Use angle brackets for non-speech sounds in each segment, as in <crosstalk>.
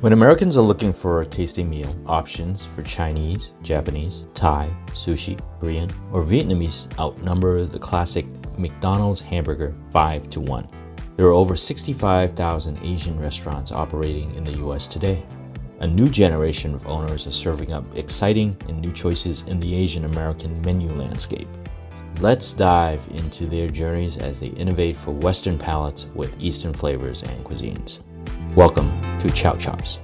When Americans are looking for a tasty meal, options for Chinese, Japanese, Thai, sushi, Korean, or Vietnamese outnumber the classic McDonald's hamburger 5 to 1. There are over 65,000 Asian restaurants operating in the US today. A new generation of owners are serving up exciting and new choices in the Asian American menu landscape. Let's dive into their journeys as they innovate for Western palates with Eastern flavors and cuisines. Welcome to Chow Chops.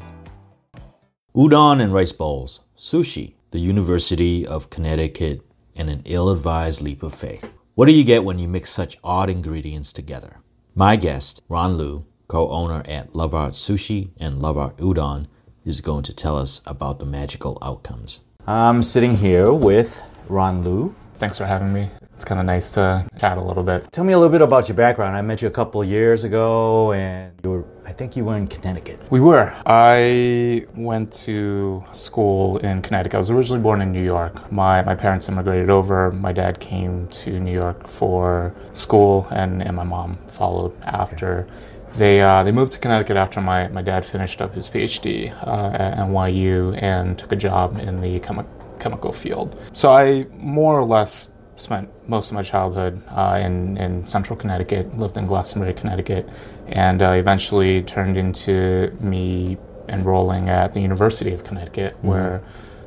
Udon and rice bowls, sushi, the University of Connecticut, and an ill advised leap of faith. What do you get when you mix such odd ingredients together? My guest, Ron Liu, co owner at Love Art Sushi and Love Art Udon, is going to tell us about the magical outcomes. I'm sitting here with Ron Liu. Thanks for having me. It's kind of nice to chat a little bit. Tell me a little bit about your background. I met you a couple of years ago, and you were, I think you were in Connecticut. We were. I went to school in Connecticut. I was originally born in New York. My, my parents immigrated over. My dad came to New York for school, and, and my mom followed after. Okay. They, uh, they moved to Connecticut after my, my dad finished up his PhD uh, at NYU and took a job in the chemi- chemical field. So I more or less spent most of my childhood uh, in, in central Connecticut, lived in Glastonbury, Connecticut, and uh, eventually turned into me enrolling at the University of Connecticut, mm-hmm. where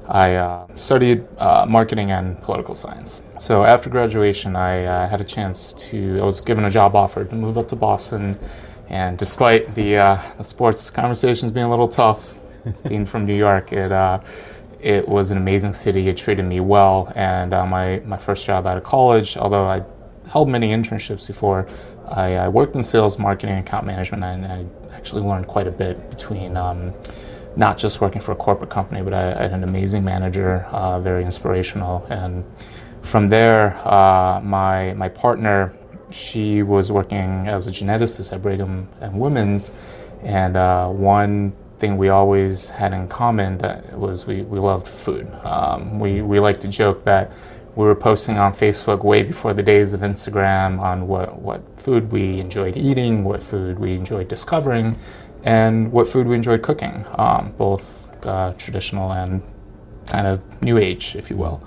I uh, studied uh, marketing and political science. So after graduation, I uh, had a chance to, I was given a job offer to move up to Boston. And despite the, uh, the sports conversations being a little tough, <laughs> being from New York, it it was an amazing city. It treated me well. And uh, my, my first job out of college, although I held many internships before, I, I worked in sales, marketing, account management, and I actually learned quite a bit between um, not just working for a corporate company, but I, I had an amazing manager, uh, very inspirational. And from there, uh, my, my partner, she was working as a geneticist at Brigham and Women's, and uh, one thing we always had in common that was we, we loved food. Um, we, we like to joke that we were posting on Facebook way before the days of Instagram on what, what food we enjoyed eating, what food we enjoyed discovering, and what food we enjoyed cooking, um, both uh, traditional and kind of new age, if you will.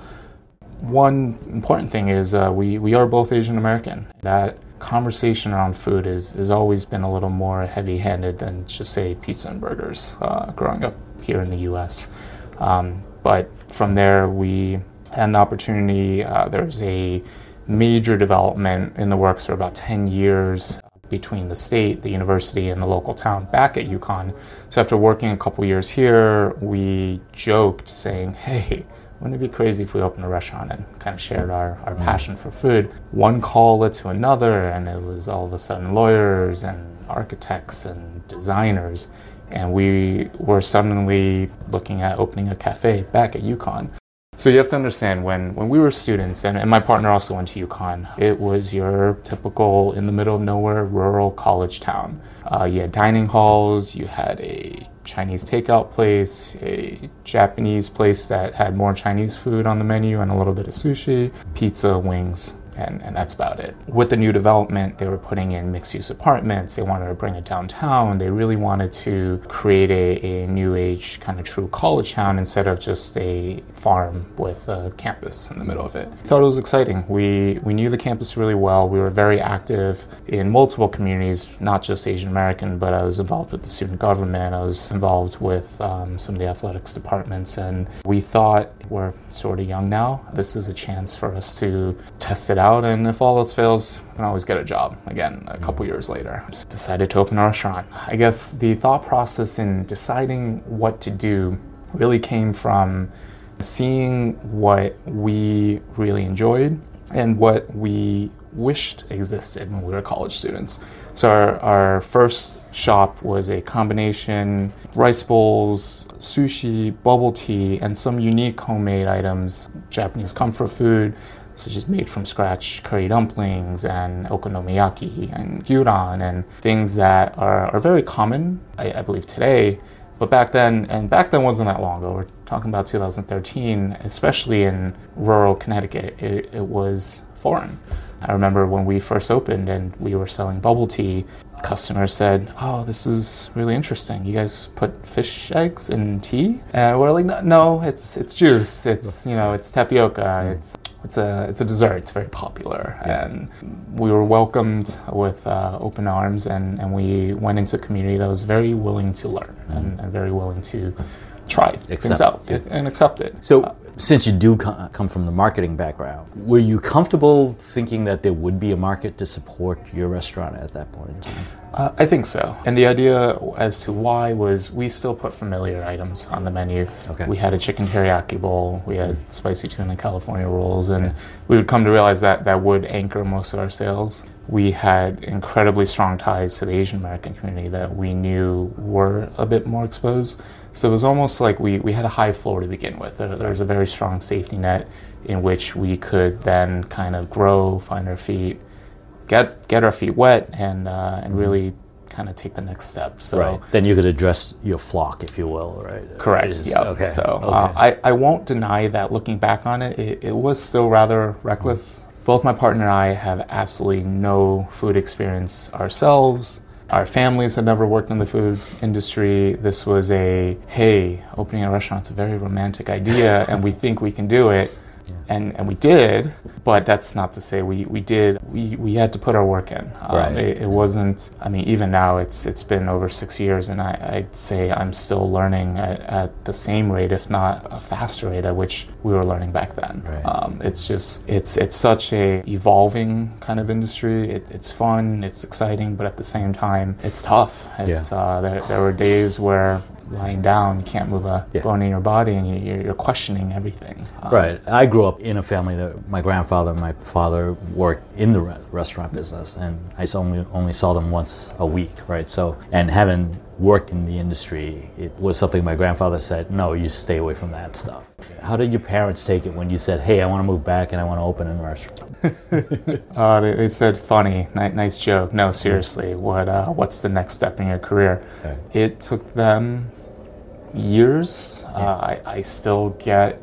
One important thing is uh, we, we are both Asian American. That conversation around food is has always been a little more heavy-handed than just say pizza and burgers. Uh, growing up here in the U.S., um, but from there we had an opportunity. Uh, there's a major development in the works for about 10 years between the state, the university, and the local town back at UConn. So after working a couple years here, we joked saying, "Hey." Wouldn't it be crazy if we opened a restaurant and kind of shared our, our passion for food? One call led to another, and it was all of a sudden lawyers and architects and designers. And we were suddenly looking at opening a cafe back at UConn. So you have to understand when, when we were students, and, and my partner also went to UConn, it was your typical in the middle of nowhere rural college town. Uh, you had dining halls, you had a Chinese takeout place, a Japanese place that had more Chinese food on the menu and a little bit of sushi, pizza, wings, and, and that's about it. With the new development, they were putting in mixed use apartments, they wanted to bring it downtown, they really wanted to create a, a new age kind of true college town instead of just a farm with a campus in the middle of it. I thought it was exciting. We, we knew the campus really well, we were very active in multiple communities, not just Asian American, but I was involved with the student government, I was involved with um, some of the athletics departments, and we thought we're sort of young now. This is a chance for us to test it out, and if all else fails, we can always get a job again a couple years later. Just decided to open a restaurant. I guess the thought process in deciding what to do really came from seeing what we really enjoyed and what we wished existed when we were college students. So our, our first shop was a combination rice bowls, sushi, bubble tea, and some unique homemade items, Japanese comfort food, such as made from scratch curry dumplings and okonomiyaki and gyudon and things that are, are very common, I, I believe, today, But back then, and back then wasn't that long ago. We're talking about 2013, especially in rural Connecticut. It, it was foreign. I remember when we first opened and we were selling bubble tea, customers said, "Oh, this is really interesting. You guys put fish eggs in tea?" And we're like, "No, no it's it's juice. It's you know, it's tapioca. Mm. It's it's a it's a dessert. It's very popular." And we were welcomed with uh, open arms, and and we went into a community that was very willing to learn and, and very willing to try things out it. and accept it. So, since you do come from the marketing background, were you comfortable thinking that there would be a market to support your restaurant at that point in time? Uh, I think so. And the idea as to why was we still put familiar items on the menu. Okay. We had a chicken teriyaki bowl, we had spicy tuna California rolls, and we would come to realize that that would anchor most of our sales. We had incredibly strong ties to the Asian American community that we knew were a bit more exposed. So it was almost like we, we had a high floor to begin with. There, there was a very strong safety net in which we could then kind of grow, find our feet, get get our feet wet and uh, and really kind of take the next step. So Right. Then you could address your flock, if you will, right? correct. Okay. So okay. uh, I I won't deny that looking back on it, it, it was still rather reckless. Both my partner and I have absolutely no food experience ourselves. Our families had never worked in the food industry. This was a hey, opening a restaurant's a very romantic idea, and we think we can do it. And, and we did, but that's not to say we, we did. We, we had to put our work in. Um, Right. it, it wasn't. I mean, even now, it's it's been over six years, and I, I'd say I'm still learning at, at the same rate, if not a faster rate, at which we were learning back then. Right. Um, it's just it's it's such a evolving kind of industry. It, it's fun, it's exciting, but at the same time, it's tough. It's uh, there, there were days where lying down, you can't move a Yeah. bone in your body, and you, you're, you're questioning everything. Um, Right. I grew up in a family that my grandfather and my father worked in the re- restaurant business, and I only only saw them once a week. Right. So, and having worked in the industry, it was something my grandfather said, "No, you stay away from that stuff." How did your parents take it when you said, "Hey, I want to move back and I want to open a restaurant"? <laughs> Uh, they, they said, "Funny, ni- nice joke." No, seriously, what? Uh, what's the next step in your career? Okay. It took them years. Uh, I, I still get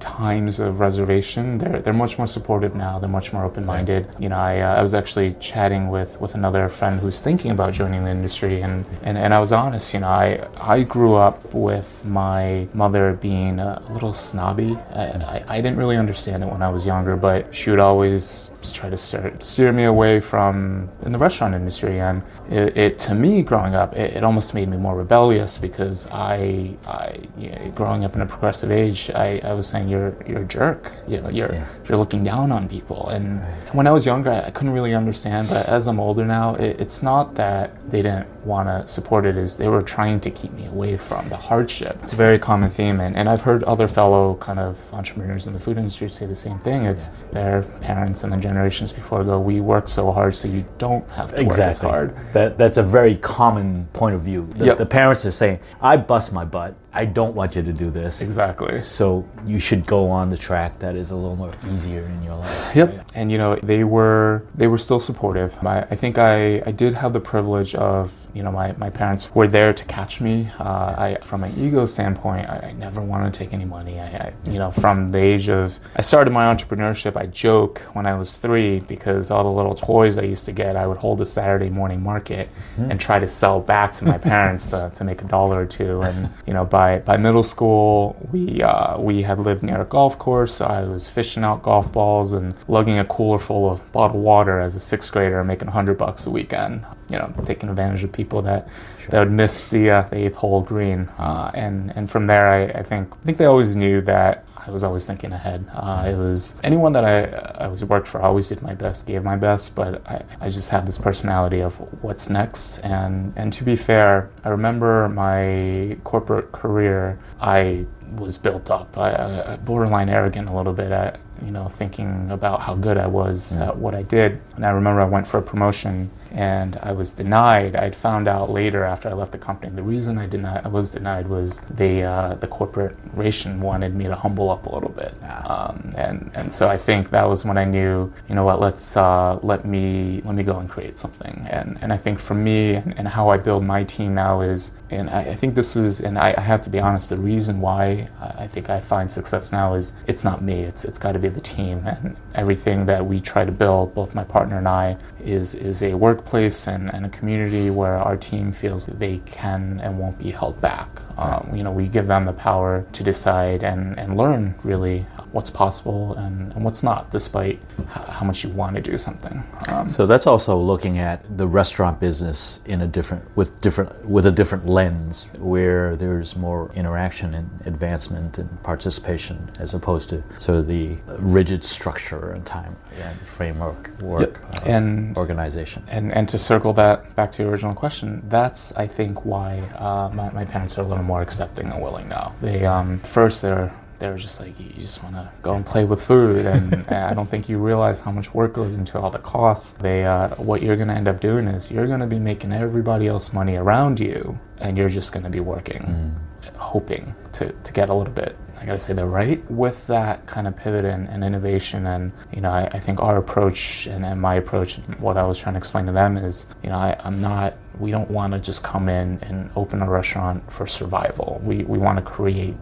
times of reservation. They're they're much more supportive now. They're much more open-minded. You know, I, uh, I was actually chatting with, with another friend who's thinking about joining the industry, and, and, and I was honest. You know, I I grew up with my mother being a little snobby. I, I, I didn't really understand it when I was younger, but she would always try to steer, steer me away from in the restaurant industry, and it, it to me growing up, it, it almost made me more rebellious because I I you know, growing up in a progressive age, I, I was saying you're you're a jerk. You know, you're Yeah. you're looking down on people. And when I was younger, I, I couldn't really understand. But as I'm older now, it, it's not that they didn't want to support it; is they were trying to keep me away from the hardship. It's a very common theme, and, and I've heard other fellow kind of entrepreneurs in the food industry say the same thing. It's their parents and the generations before go, "We work so hard, so you don't have to work as hard." That that's a very common point of view. The, Yep. the parents are saying, "I bust my butt. I don't want you to do this." Exactly. So you should go on the track that is a little more easier in your life. Yep. And you know, they were they were still supportive. I, I think I, I did have the privilege of you know my, my parents were there to catch me. Uh, I from an ego standpoint, I, I never wanted to take any money. I, I you know from the age of I started my entrepreneurship. I joke when I was three because all the little toys I used to get, I would hold a Saturday morning market and try to sell back to my <laughs> parents to, to make a dollar or two. And you know by by middle school, we uh, we had lived near a golf course. So I was fishing out golf balls and lugging a cooler full of bottled water as a sixth grader, making hundred bucks a weekend. You know, taking advantage of people that that would miss the, uh, the eighth hole green. Uh, and and from there, I, I think I think they always knew that I was always thinking ahead. Uh, it was anyone that I I was worked for. I always did my best, gave my best, but I, I just had this personality of what's next. And and to be fair, I remember my corporate career. I was built up. I, I borderline arrogant a little bit at you know thinking about how good I was at what I did. And I remember I went for a promotion and I was denied. I'd found out later after I left the company. The reason I denied, I was denied was the uh, the corporation wanted me to humble up a little bit, um, and and so I think that was when I knew, you know what, let's uh, let me let me go and create something. And and I think for me and, and how I build my team now is, and I, I think this is, and I, I, have to be honest, the reason why I think I find success now is it's not me. It's it's got to be the team and everything that we try to build, both my partner and I, is is a workplace and, and a community where our team feels they can and won't be held back. Um, you know, we give them the power to decide and, and learn really what's possible and, and what's not, despite how much you want to do something. Um, so that's also looking at the restaurant business in a different with different with a different lens, where there's more interaction and advancement and participation, as opposed to sort of the rigid structure and time and framework work uh, and organization. And and to circle that back to your original question, that's I think why uh, my, my parents are a little more accepting and willing now. They um, first they're they were just like, you just want to go and play with food, and, <laughs> and, I don't think you realize how much work goes into all the costs. They, uh, what you're going to end up doing is you're going to be making everybody else money around you, and you're just going to be working, mm. hoping to, to get a little bit. I gotta say they're right with that kind of pivot and, and innovation, and you know, I, I think our approach and, and, my approach, what I was trying to explain to them is, you know, I, I'm not. We don't want to just come in and open a restaurant for survival. We we want to create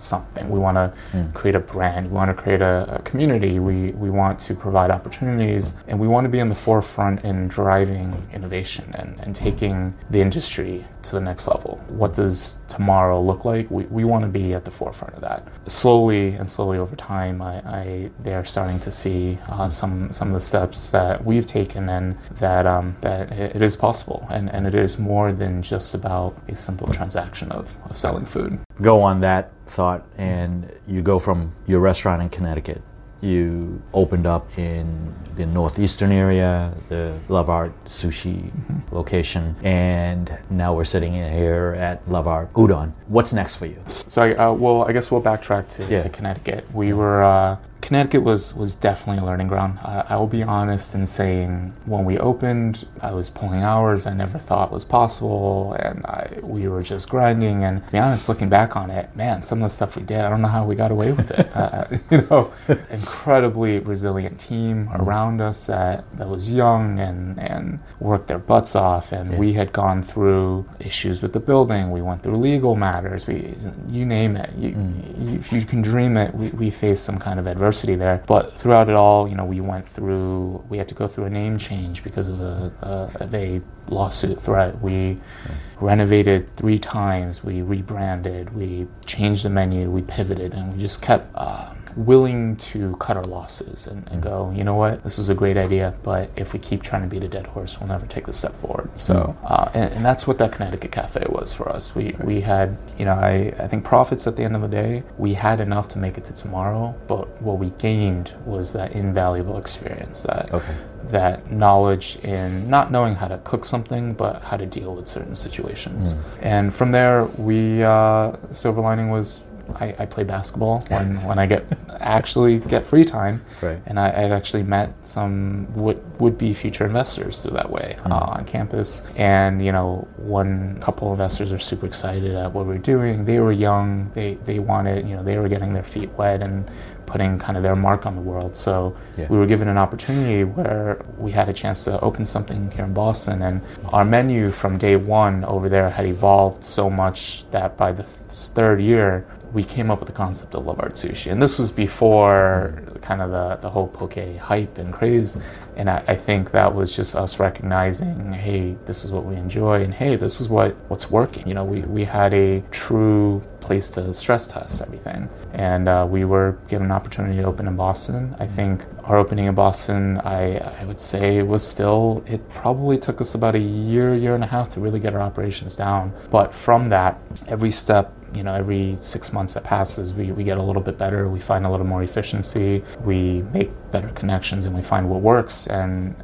something. We want to mm. create a brand. We want to create a, a, community. We, we want to provide opportunities. And we want to be in the forefront in driving innovation and, and taking the industry to the next level. What does tomorrow look like? We, we want to be at the forefront of that. Slowly and slowly over time, I, I they're starting to see uh, some some of the steps that we've taken and that um, that it is possible. And, and it is more than just about a simple transaction of, of selling food. Go on that thought, and you go from your restaurant in Connecticut. You opened up in the northeastern area, the Love Art Sushi mm-hmm. location, and now we're sitting here at Love Art Udon. What's next for you? So, uh, well, I guess we'll backtrack to, yeah. to Connecticut. We were uh, Connecticut was was definitely a learning ground. I, I, will be honest in saying when we opened, I was pulling hours I never thought was possible, and I, we were just grinding. And to be honest, looking back on it, man, some of the stuff we did, I don't know how we got away with it. <laughs> uh, <laughs> you know, incredibly resilient team around us that that was young and and worked their butts off. And yeah. we had gone through issues with the building. We went through legal matters. We you name it. You, mm. If you can dream it, we, we faced some kind of adversity diversity there. But throughout it all, you know, we went through, we had to go through a name change because of a, a, a lawsuit threat. We renovated three times, we rebranded, we changed the menu, we pivoted, and we just kept. Uh, willing to cut our losses and, and, go, you know what, this is a great idea, but if we keep trying to beat a dead horse, we'll never take the step forward. So, hmm. uh, and, and, that's what that Connecticut Cafe was for us. We, we had, you know, I, I think profits at the end of the day, we had enough to make it to tomorrow, but what we gained was that invaluable experience, that, okay. that knowledge in not knowing how to cook something, but how to deal with certain situations. Mm. And from there, we, uh, Silver Lining was I, I play basketball when, when I get actually get free time. Right. And I, would actually met some would would be future investors through that way mm. uh, on campus. And you know, one couple of investors are super excited at what we're doing. They were young. They they wanted you know they were getting their feet wet and putting kind of their mark on the world. So yeah. we were given an opportunity where we had a chance to open something here in Boston, and our menu from day one over there had evolved so much that by the th- third year we came up with the concept of love art sushi. And this was before kind of the, the whole poke hype and craze. And I, I, think that was just us recognizing hey this is what we enjoy. And hey this is what what's working. You know we, we had a true place to stress test everything. And uh, we were given an opportunity to open in boston. I think our opening in boston I, I would say was still it probably took us about a year year and a half to really get our operations down. But from that every step you know, every six months that passes, we, we get a little bit better. We find a little more efficiency. We make better connections, and we find what works. And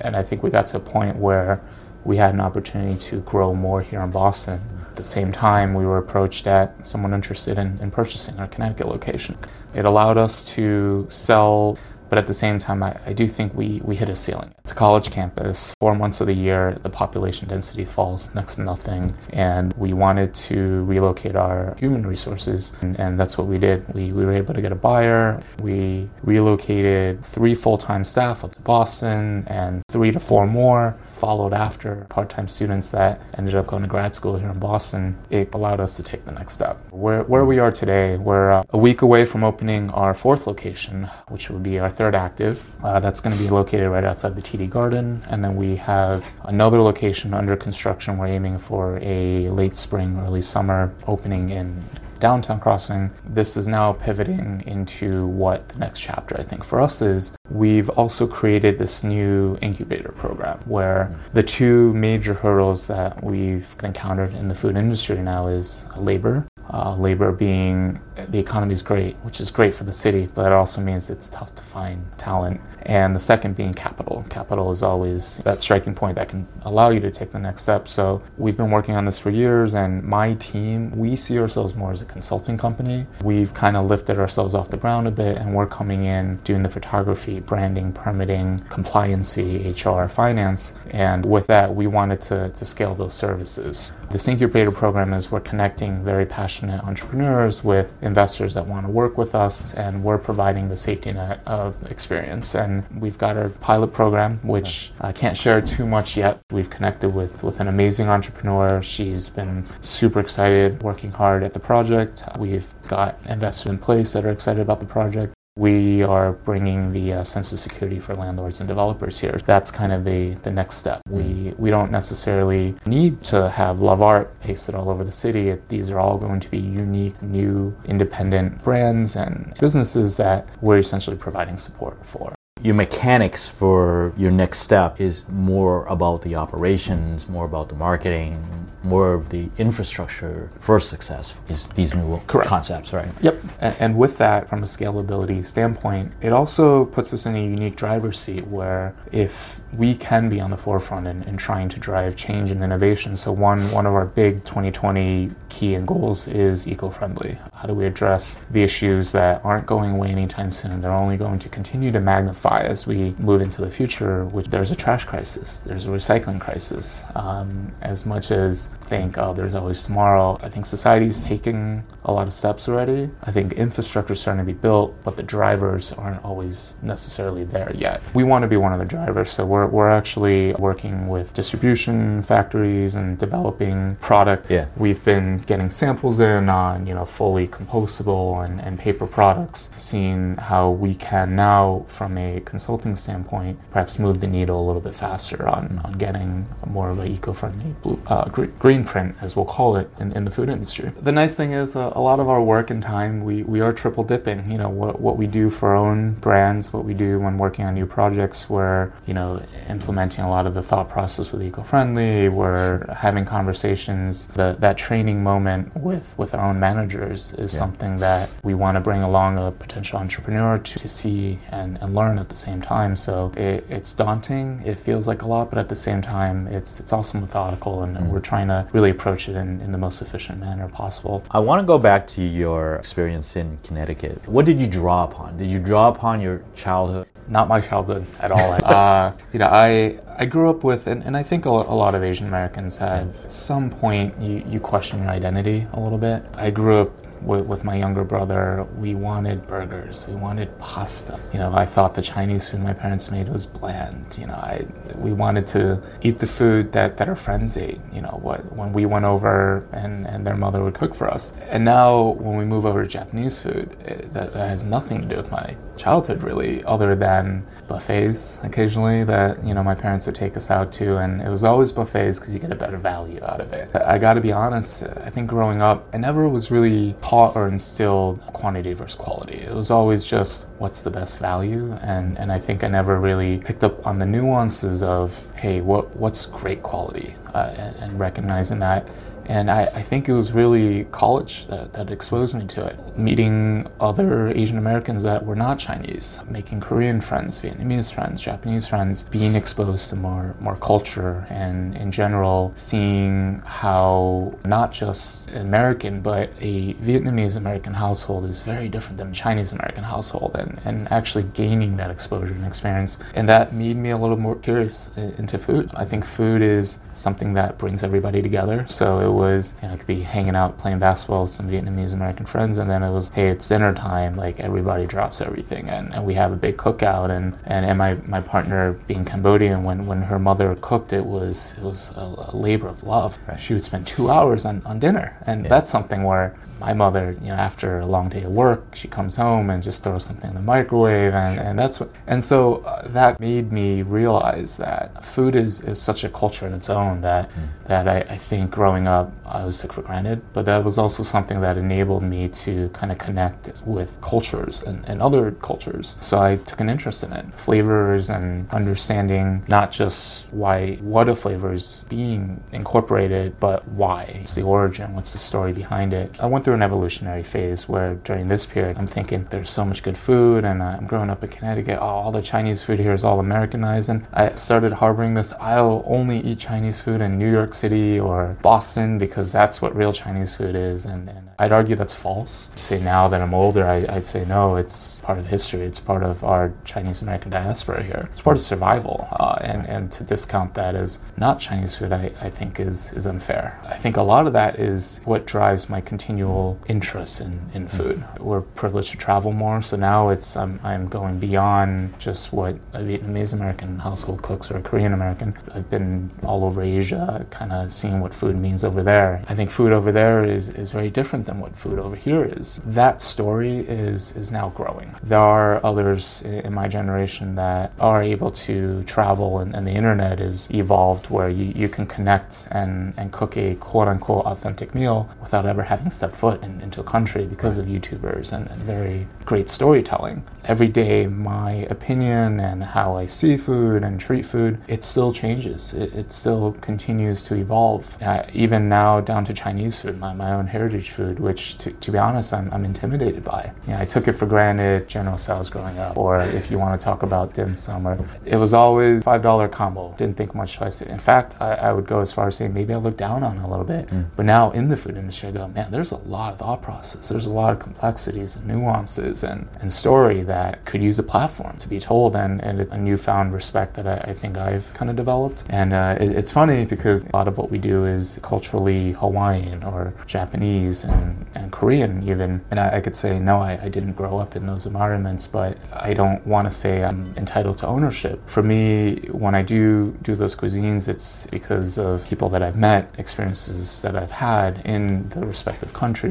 and I think we got to a point where we had an opportunity to grow more here in Boston. At the same time, we were approached at someone interested in, in purchasing our Connecticut location. It allowed us to sell But at the same time, I, I do think we, we hit a ceiling. It's a college campus. Four months of the year, the population density falls next to nothing. And we wanted to relocate our human resources. And, and that's what we did. We, we were able to get a buyer. We relocated three full time staff up to Boston and three to four more followed after part time students that ended up going to grad school here in Boston. It allowed us to take the next step. Where, where we are today, we're uh, a week away from opening our fourth location, which will be our third active. Uh, that's going to be located right outside the TD Garden. And then we have another location under construction. We're aiming for a late spring, early summer opening in downtown crossing. This is now pivoting into what the next chapter, I think, for us is. We've also created this new incubator program where the two major hurdles that we've encountered in the food industry now is labor uh, labor being the economy is great, which is great for the city, but it also means it's tough to find talent. And the second being capital. Capital is always that striking point that can allow you to take the next step. So we've been working on this for years, and my team, we see ourselves more as a consulting company. We've kind of lifted ourselves off the ground a bit, and we're coming in doing the photography, branding, permitting, compliancy, HR, finance. And with that, we wanted to, to scale those services. This incubator program is we're connecting very passionate entrepreneurs with investors that want to work with us, and we're providing the safety net of experience. And we've got our pilot program, which I can't share too much yet. We've connected with, with an amazing entrepreneur. She's been super excited, working hard at the project. We've got investors in place that are excited about the project. We are bringing the uh, sense of security for landlords and developers here. That's kind of the, the next step. We, we don't necessarily need to have love art pasted all over the city. These are all going to be unique, new, independent brands and businesses that we're essentially providing support for your mechanics for your next step is more about the operations, more about the marketing, more of the infrastructure for success is these new Correct. concepts, right? Yep. And with that, from a scalability standpoint, it also puts us in a unique driver's seat where if we can be on the forefront in, in trying to drive change and innovation. So one one of our big 2020 key and goals is eco-friendly. How do we address the issues that aren't going away anytime soon? They're only going to continue to magnify as we move into the future. Which there's a trash crisis, there's a recycling crisis. Um, as much as think, oh, there's always tomorrow. I think society's taking a lot of steps already. I think infrastructure is starting to be built, but the drivers aren't always necessarily there yet. We want to be one of the drivers, so we're, we're actually working with distribution factories and developing product. Yeah. We've been getting samples in on, you know, fully compostable and, and paper products, seeing how we can now, from a consulting standpoint, perhaps move the needle a little bit faster on, on getting more of an eco-friendly blue, uh, green print, as we'll call it, in, in the food industry. The nice thing is uh, a lot of our work and time, we, we are triple dipping. You know, what, what we do for our own brands, what we do when working on new projects, we're, you know, implementing a lot of the thought process with eco-friendly, we're having conversations. The, that training moment with, with our own managers is yeah. something that we want to bring along a potential entrepreneur to, to see and, and learn at the same time. So it, it's daunting, it feels like a lot, but at the same time, it's, it's also methodical and, mm. we're trying to really approach it in, in the most efficient manner possible. I want to go back to your experience in Connecticut. What did you draw upon? Did you draw upon your childhood? Not my childhood at all. <laughs> uh, you know, I I grew up with, and, and I think a, a lot of Asian Americans have. At some point, you, you question your identity a little bit. I grew up with, with, my younger brother, we wanted burgers, we wanted pasta. You know, I thought the Chinese food my parents made was bland. You know, I we wanted to eat the food that, that our friends ate. You know, what when we went over and, and their mother would cook for us. And now when we move over to Japanese food, it, that, that has nothing to do with my childhood really, other than buffets occasionally that you know my parents would take us out to, and it was always buffets because you get a better value out of it. I got to be honest, I think growing up, I never was really taught or instilled quantity versus quality. It was always just what's the best value, and and I think I never really picked up on the nuances of hey, what what's great quality, uh, and, and recognizing that And I, I think it was really college that, that exposed me to it. Meeting other Asian Americans that were not Chinese, making Korean friends, Vietnamese friends, Japanese friends, being exposed to more, more culture and in general seeing how not just American but a Vietnamese American household is very different than a Chinese American household and, and actually gaining that exposure and experience. And that made me a little more curious uh, into food. I think food is something that brings everybody together. So it was, you know, I could be hanging out playing basketball with some Vietnamese American friends, and then it was, hey, it's dinner time. Like everybody drops everything, and, and we have a big cookout. And, and, and my, my partner being Cambodian, when, when her mother cooked, it was it was a, a labor of love. She would spend two hours on, on dinner, and yeah. that's something where my mother, you know, after a long day of work, she comes home and just throws something in the microwave, and, and that's what. And so uh, that made me realize that food is, is such a culture in its own that mm. that I, I, think growing up I was took for granted, but that was also something that enabled me to kind of connect with cultures and, and other cultures. So I took an interest in it, flavors and understanding not just why what a flavor is being incorporated, but why. It's the origin, what's the story behind it. I went through through an evolutionary phase where during this period I'm thinking there's so much good food and I'm growing up in Connecticut, oh, all the Chinese food here is all Americanized. And I started harboring this, I'll only eat Chinese food in New York City or Boston because that's what real Chinese food is. And, and I'd argue that's false. I'd say now that I'm older, I, would say no, it's part of history. It's part of our Chinese American diaspora here. It's part of survival. Uh, and, and to discount that as not Chinese food, I, I think is, is unfair. I think a lot of that is what drives my continual interest in, in mm. food. We're privileged to travel more, so now it's I'm, I'm going beyond just what a Vietnamese American household cooks or a Korean American. I've been all over Asia, kind of seeing what food means over there. I think food over there is, is very different than what food over here is. That story is is now growing. There are others in my generation that are able to travel, and, and the internet is evolved where you, you can connect and, and cook a quote unquote authentic meal without ever having stepped foot in, into a country because of YouTubers and, and, very great storytelling. Every day, my opinion and how I see food and treat food, it still changes. It, it still continues to evolve. Even now, down to Chinese food, my, my own heritage food, which, to, to be honest, I'm, I'm intimidated by. Know, I took it for granted, General Tso's growing up, or if you want to talk about dim sum, or it was always $5 combo. Didn't think much twice. In fact, I, I would go as far as saying maybe I look down on it a little bit. Mm. But now in the food industry, I go, man, there's a lot of thought process. There's a lot of complexities and nuances and, and story that could use a platform to be told and, and a newfound respect that I, I think I've kind of developed. And uh, it, it's funny because a lot of what we do is culturally Hawaiian or Japanese and, and Korean even. And I, I could say, no, I, I didn't grow up in those environments, but I don't want to say I'm entitled to ownership. For me, when I do do those cuisines, it's because of people that I've met, experiences that I've had in the respective countries,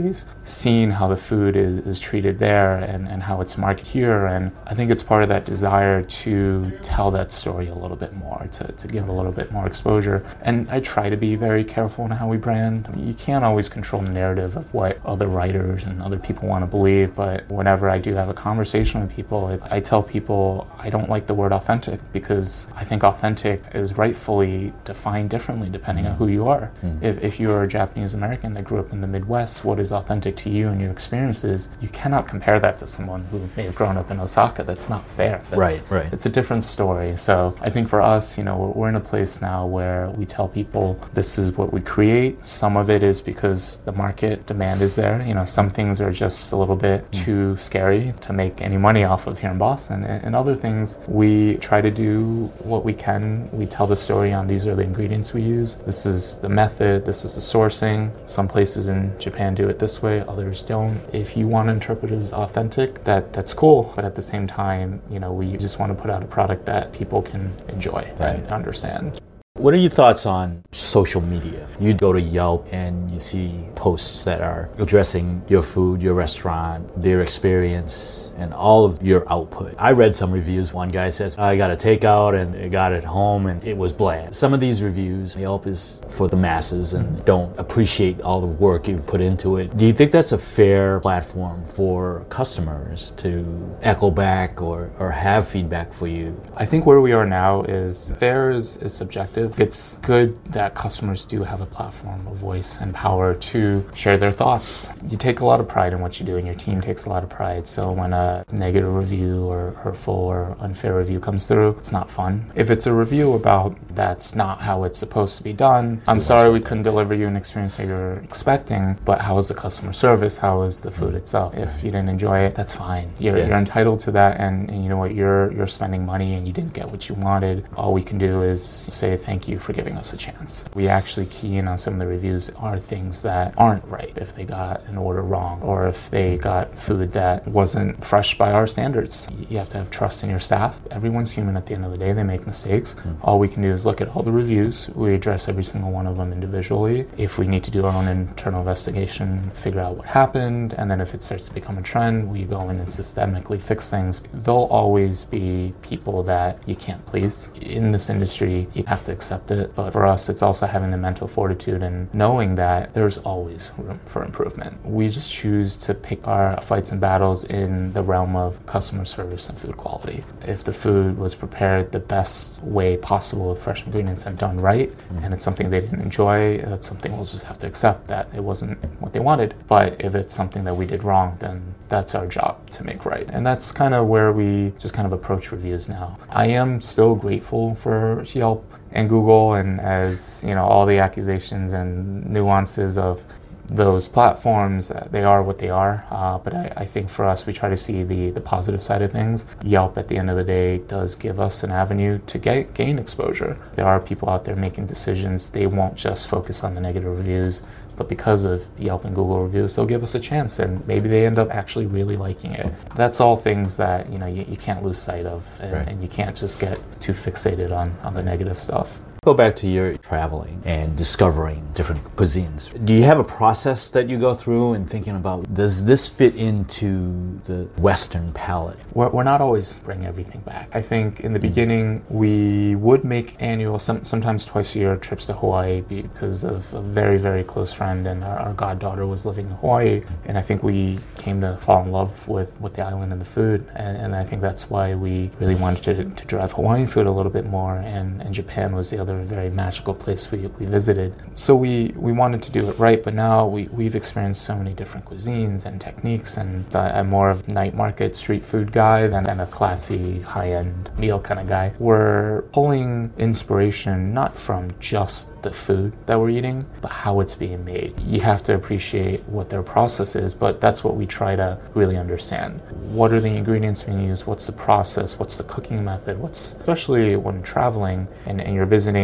seeing how the food is, is treated there and, and how it's marketed here. And I think it's part of that desire to tell that story a little bit more, to, to give a little bit more exposure. And I try to be very careful in how we brand. I mean, you can't always control the narrative of what other writers and other people want to believe, but whenever I do have a conversation with people, it, I tell people I don't like the word authentic because I think authentic is rightfully defined differently depending on who you are. Mm. If, if you're a Japanese American that grew up in the Midwest, what is authentic to you and your experiences, you cannot compare that to someone who may have grown up in Osaka. That's not fair. That's, right, right. It's a different story. So I think for us, you know, we're, in a place now where we tell people this is what we create. Some of it is because the market demand is there. You know, some things are just a little bit mm. too scary to make any money off of here in Boston. And, and other things, we try to do what we can. We tell the story on these are the ingredients we use. This is the method. This is the sourcing. Some places in Japan do it this way, others don't. If you want to interpret it as authentic, that that's cool. But at the same time, you know, we just want to put out a product that people can enjoy right. and understand. What are your thoughts on social media? You go to Yelp and you see posts that are addressing your food, your restaurant, their experience, and all of your output. I read some reviews. One guy says, I got a takeout and I got it home and it was bland. Some of these reviews, Yelp is for the masses and don't appreciate all the work you've put into it. Do you think that's a fair platform for customers to echo back or, or have feedback for you? I think where we are now is is, is subjective. It's good that customers do have a platform, a voice, and power to share their thoughts. You take a lot of pride in what you do, and your team takes a lot of pride. So when a negative review or hurtful or unfair review comes through, it's not fun. If it's a review about that's not how it's supposed to be done, I'm sorry we couldn't deliver you an experience that you're expecting, but how was the customer service? How was the food mm. itself? If you didn't enjoy it, that's fine. You're, yeah. you're entitled to that, and, and you know what? You're you're spending money and you didn't get what you wanted. All we can do is say thank you for giving us a chance. We actually key in on some of the reviews are things that aren't right. If they got an order wrong, or if they got food that wasn't fresh by our standards, you have to have trust in your staff. Everyone's human at the end of the day. They make mistakes. Mm-hmm. All we can do is look at all the reviews. We address every single one of them individually. If we need to do our own internal investigation, figure out what happened, and then if it starts to become a trend, we go in and systemically fix things. There'll always be people that you can't please. In this industry, you have to accept it. But for us, it's also having the mental fortitude and knowing that there's always room for improvement. We just choose to pick our fights and battles in the realm of customer service and food quality. If the food was prepared the best way possible with fresh ingredients and done right, mm-hmm. and it's something they didn't enjoy, that's something we'll just have to accept that it wasn't what they wanted. But if it's something that we did wrong, then that's our job to make right. And that's kind of where we just kind of approach reviews now. I am still grateful for Yelp and Google and as, you know, all the accusations and nuances of those platforms, uh, they are what they are. Uh, but I, I, think for us, we try to see the, the positive side of things. Yelp, at the end of the day, does give us an avenue to get, gain exposure. There are people out there making decisions. They won't just focus on the negative reviews but because of Yelp and Google reviews, they'll give us a chance, and maybe they end up actually really liking it. That's all things that you know you, you can't lose sight of, and, right. and you can't just get too fixated on on the negative stuff. Go back to your traveling and discovering different cuisines. Do you have a process that you go through and thinking about does this fit into the Western palate? We're, we're not always bringing everything back. I think in the mm beginning we would make annual, some, sometimes twice a year, trips to Hawaii because of a very, very close friend and our, our goddaughter was living in Hawaii. And I think we came to fall in love with, with the island and the food. And, and I think that's why we really wanted to, to drive Hawaiian food a little bit more. And, and Japan was the other another very magical place we, we visited. So we, we wanted to do it right, but now we, we've experienced so many different cuisines and techniques, and I'm more of a night market street food guy than, than a classy high end meal kind of guy. We're pulling inspiration not from just the food that we're eating, but how it's being made. You have to appreciate what their process is, but that's what we try to really understand. What are the ingredients being used? What's the process? What's the cooking method? What's especially when traveling and, and you're visiting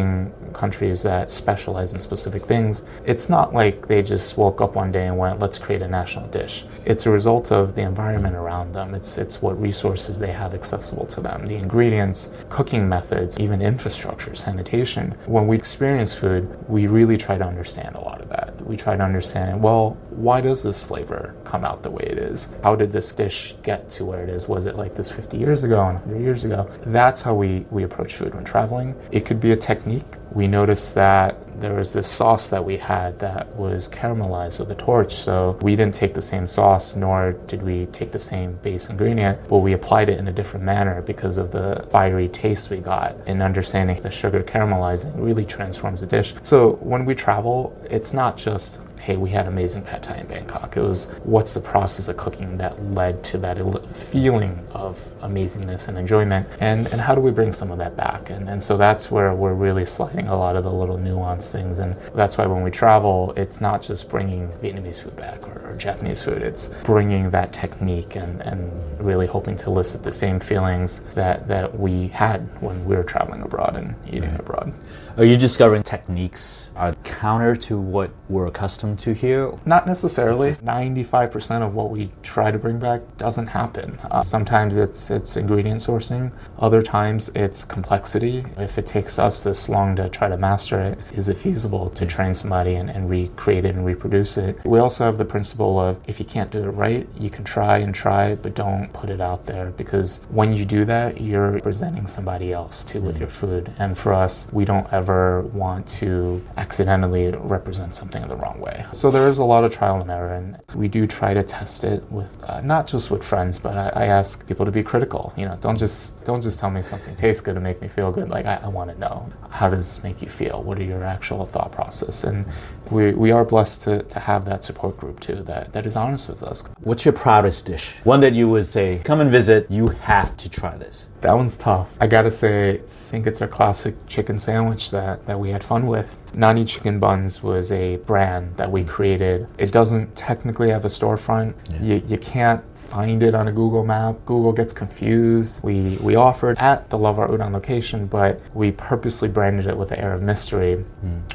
countries that specialize in specific things, it's not like they just woke up one day and went, let's create a national dish. It's a result of the environment around them. It's it's what resources they have accessible to them, the ingredients, cooking methods, even infrastructure, sanitation. When we experience food, we really try to understand a lot of that. We try to understand, well, why does this flavor come out the way it is? How did this dish get to where it is? Was it like this 50 years ago and 100 years ago? That's how we, we approach food when traveling. It could be a technique. We notice that there was this sauce that we had that was caramelized with a torch. So we didn't take the same sauce, nor did we take the same base ingredient, but we applied it in a different manner because of the fiery taste we got. And understanding the sugar caramelizing really transforms the dish. So when we travel, it's not just hey, we had amazing pad thai in Bangkok. It was what's the process of cooking that led to that feeling of amazingness and enjoyment, and, and how do we bring some of that back? And, and so that's where we're really sliding a lot of the little nuanced things. And that's why when we travel, it's not just bringing Vietnamese food back or, or Japanese food, it's bringing that technique and, and really hoping to elicit the same feelings that, that we had when we were traveling abroad and eating mm-hmm. abroad. Are you discovering techniques are counter to what we're accustomed to here? Not necessarily. 95% of what we try to bring back doesn't happen. Uh, sometimes it's it's ingredient sourcing. Other times it's complexity. If it takes us this long to try to master it, is it feasible to train somebody and, and recreate it and reproduce it? We also have the principle of if you can't do it right, you can try and try, but don't put it out there because when you do that, you're presenting somebody else too with your food. And for us, we don't ever want to accidentally represent something in the wrong way. So there is a lot of trial and error, and we do try to test it with uh, not just with friends, but I, I ask people to be critical. You know, don't just don't just tell me something tastes good to make me feel good. Like I, I want to know how does this make you feel? What are your actual thought process? And we, we are blessed to, to have that support group too that, that is honest with us. What's your proudest dish? One that you would say, come and visit, you have to try this. That one's tough. I gotta say, I think it's our classic chicken sandwich that, that we had fun with. Nani Chicken Buns was a brand that we created. It doesn't technically have a storefront. You, you can't find it on a Google map. Google gets confused. We, we offered at the Love Art Udon location, but we purposely branded it with an air of mystery.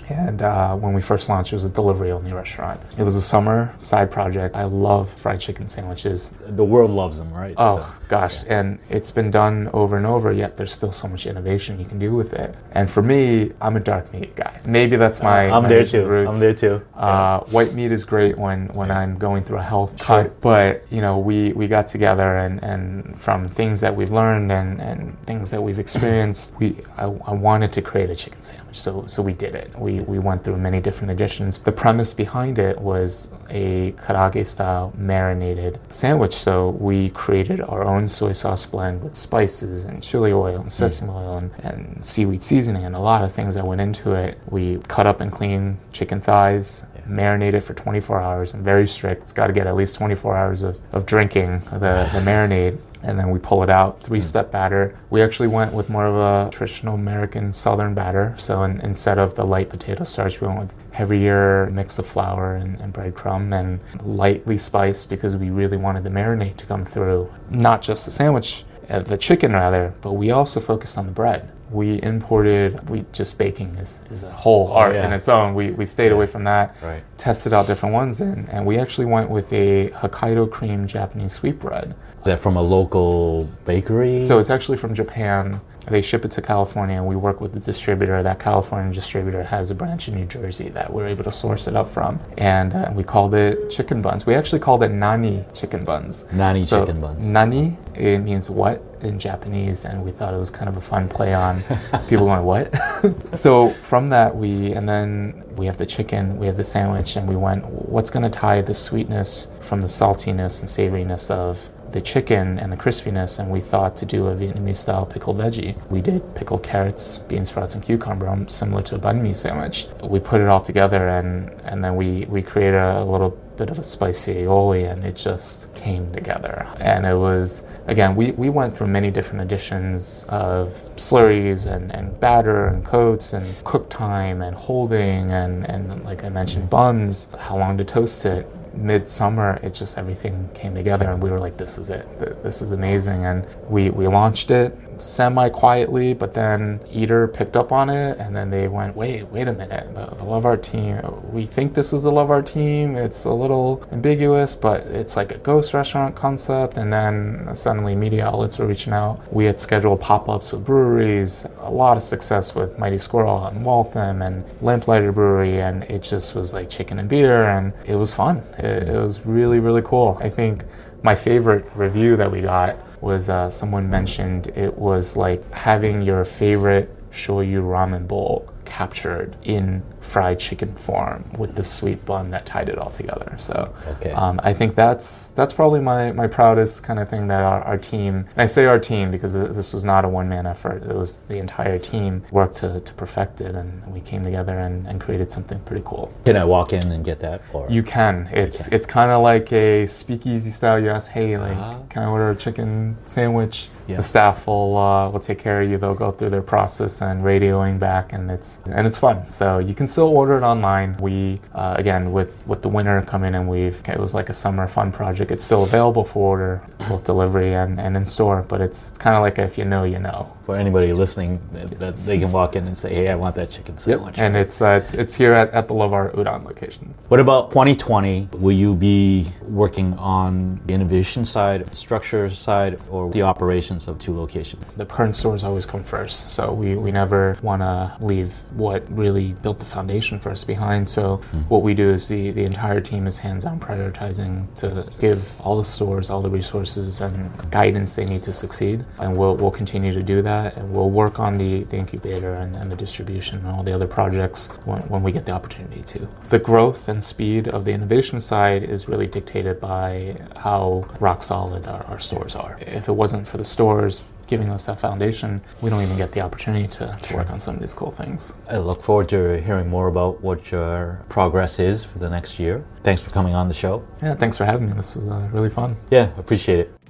And uh, when we first launched, it was a delivery only restaurant. It was a summer side project. I love fried chicken sandwiches. The world loves them, right? Oh So- gosh, and it's been done over and over. Yet there's still so much innovation you can do with it. And for me, I'm a dark meat guy. Maybe that's my. I'm my there Asian too. Roots. I'm there too. Uh, white meat is great when when I'm going through a health cut, but you know we we got together and and from things that we've learned and and things that we've experienced, we I, I wanted to create a chicken sandwich. So so we did it. We we went through many different editions. The premise behind it was a karaage style marinated sandwich. So we created our own soy sauce blend with spices and chili oil and hmm. sesame oil and, and seaweed seasoning and a lot of things that went into it. We cut up and clean chicken thighs, marinate it for 24 hours and very strict. It's got to get at least 24 hours of, of drinking the, the <sighs> marinade. And then we pull it out, three step batter. We actually went with more of a traditional American southern batter. So in, instead of the light potato starch, we went with heavier mix of flour and, and breadcrumb and lightly spiced because we really wanted the marinade to come through. Not just the sandwich, uh, the chicken rather, but we also focused on the bread. We imported, we just baking is, is a whole oh, art yeah. in its own. We, we stayed away from that Right. tested out different ones and, and we actually went with a Hokkaido cream Japanese sweetbread. Is that from a local bakery? So it's actually from Japan. They ship it to California and we work with the distributor. That California distributor has a branch in New Jersey that we're able to source it up from. And uh, we called it chicken buns. We actually called it nani chicken buns. Nani So chicken buns. Nani, it means what in Japanese, and we thought it was kind of a fun play on <laughs> people going, what? <laughs> so from that, we, and then we have the chicken, we have the sandwich, and we went, what's going to tie the sweetness from the saltiness and savoriness of the chicken and the crispiness, and we thought to do a Vietnamese style pickled veggie. We did pickled carrots, bean sprouts, and cucumber, um, similar to a banh mi sandwich. We put it all together, and, and then we, we created a, little bit of a spicy aioli, and it just came together. And it was, again, we, we went through many different editions of slurries and, and batter and coats and cook time and holding and, and like I mentioned, buns, how long to toast it midsummer it just everything came together and we were like this is it. This is amazing. And we we launched it semi quietly but then Eater picked up on it and then they went wait wait a minute. The, the Love Art team we think this is the Love Art team. It's a little ambiguous but it's like a ghost restaurant concept. And then suddenly media outlets were reaching out. We had scheduled pop-ups with breweries a lot of success with Mighty Squirrel and Waltham and Lamplighter Brewery and it just was like chicken and beer and it was fun. It, it was really really cool. I think my favorite review that we got was uh, someone mentioned it was like having your favorite shoyu ramen bowl captured in fried chicken form with the sweet bun that tied it all together. So Okay. um, I think that's that's probably my, my proudest kind of thing that our, our team, and I say our team because this was not a one man effort, it was the entire team worked to, to perfect it and we came together and, and created something pretty cool. Can I walk in and get that? Or You can. It's it's kind of like a speakeasy style. You ask, hey, like, Ah. can I order a chicken sandwich? Yeah. The staff will uh, will take care of you. They'll go through their process and radioing back, and it's and it's fun. So you can still order it online. We uh, again with with the winter coming and we've it was like a summer fun project. It's still available for order, both delivery and, and in store. But it's, it's kind of like if you know, you know. For anybody listening, that, that they can walk in and say, "Hey, I want that chicken sandwich." And it's uh, it's it's here at, at the Love Art Udon locations. What about 2020? Will you be working on the innovation side, structure side, or the operations of two locations? The current stores always come first, so we, we never want to leave what really built the foundation for us behind. So mm. what we do is the, the entire team is hands-on prioritizing to give all the stores all the resources and guidance they need to succeed, and we'll, we'll continue to do that, and we'll work on the, the incubator and, and the distribution and all the other projects when, when we get the opportunity to. The growth and speed of the innovation side is really dictated by how rock solid our, our stores are. If it wasn't for the stores giving us that foundation, we don't even get the opportunity to, to sure. work on some of these cool things. I look forward to hearing more about what your progress is for the next year. Thanks for coming on the show. Yeah, thanks for having me. This was uh, really fun. Yeah, appreciate it.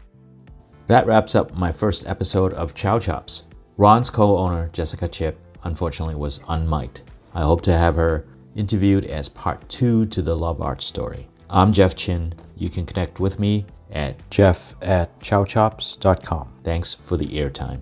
That wraps up my first episode of Chow Chops. Ron's co owner, Jessica Chip, unfortunately was unmiked. I hope to have her interviewed as part two to the Love Art story. I'm Jeff Chin. You can connect with me at jeff at chowchops.com. Thanks for the airtime.